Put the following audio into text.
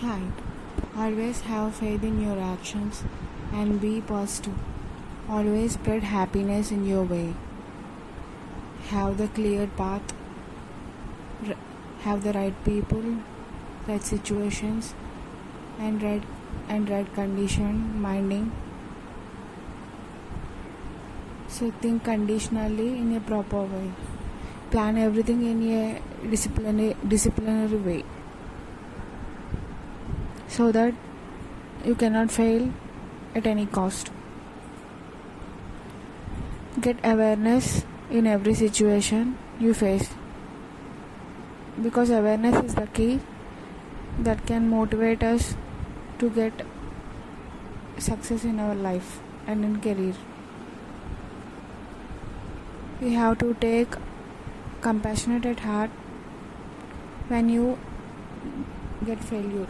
Hi. Always have faith in your actions and be positive. Always spread happiness in your way. Have the clear path. Have the right people, right situations, and right and right condition minding. So think conditionally in a proper way. Plan everything in a disciplinary disciplinary way. So that you cannot fail at any cost. Get awareness in every situation you face because awareness is the key that can motivate us to get success in our life and in career. We have to take compassionate at heart when you get failure.